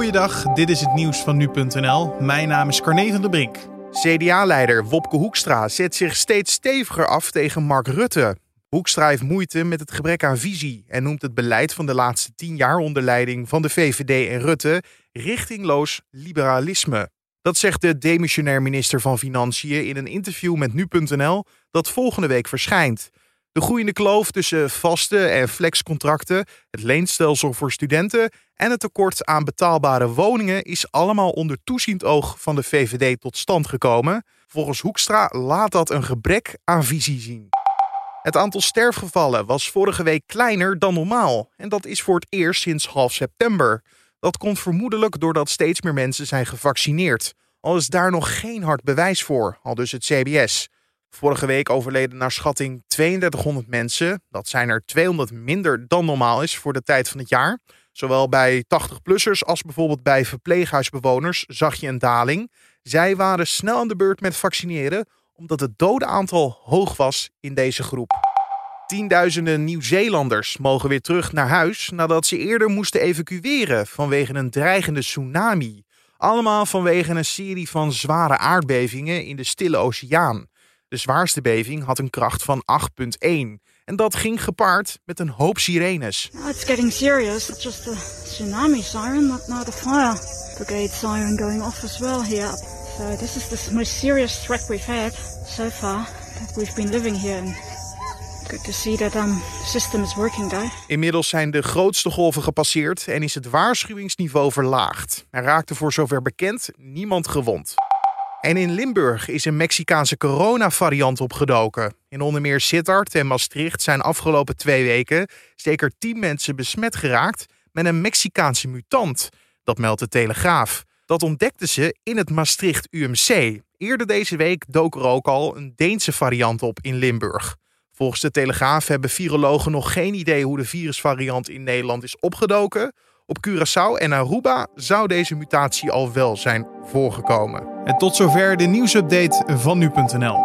Goeiedag, dit is het nieuws van nu.nl. Mijn naam is Carne van der Brink. CDA-leider Wopke Hoekstra zet zich steeds steviger af tegen Mark Rutte. Hoekstra heeft moeite met het gebrek aan visie en noemt het beleid van de laatste tien jaar onder leiding van de VVD en Rutte richtingloos liberalisme. Dat zegt de demissionair minister van Financiën in een interview met nu.nl dat volgende week verschijnt. De groeiende kloof tussen vaste en flexcontracten, het leenstelsel voor studenten en het tekort aan betaalbare woningen is allemaal onder toeziend oog van de VVD tot stand gekomen. Volgens Hoekstra laat dat een gebrek aan visie zien. Het aantal sterfgevallen was vorige week kleiner dan normaal en dat is voor het eerst sinds half september. Dat komt vermoedelijk doordat steeds meer mensen zijn gevaccineerd. Al is daar nog geen hard bewijs voor, al dus het CBS. Vorige week overleden naar schatting 3200 mensen. Dat zijn er 200 minder dan normaal is voor de tijd van het jaar. Zowel bij 80-plussers als bijvoorbeeld bij verpleeghuisbewoners zag je een daling. Zij waren snel aan de beurt met vaccineren, omdat het dodenaantal hoog was in deze groep. Tienduizenden Nieuw-Zeelanders mogen weer terug naar huis nadat ze eerder moesten evacueren vanwege een dreigende tsunami. Allemaal vanwege een serie van zware aardbevingen in de Stille Oceaan. De zwaarste beving had een kracht van 8,1. En dat ging gepaard met een hoop sirenes. Oh, it's getting serious. It's just a tsunami siren, not, not a fire brigade siren going off as well here. So this is the most serious threat we've had so far that we've been living here. Good to see that um, system is working there. Inmiddels zijn de grootste golven gepasseerd en is het waarschuwingsniveau verlaagd. Er raakte voor zover bekend niemand gewond. En in Limburg is een Mexicaanse coronavariant opgedoken. In onder meer Sittard en Maastricht zijn afgelopen twee weken zeker tien mensen besmet geraakt met een Mexicaanse mutant. Dat meldt de Telegraaf. Dat ontdekten ze in het Maastricht UMC. Eerder deze week dook er ook al een Deense variant op in Limburg. Volgens de Telegraaf hebben virologen nog geen idee hoe de virusvariant in Nederland is opgedoken. Op Curaçao en Aruba zou deze mutatie al wel zijn voorgekomen. En tot zover de nieuwsupdate van nu.nl.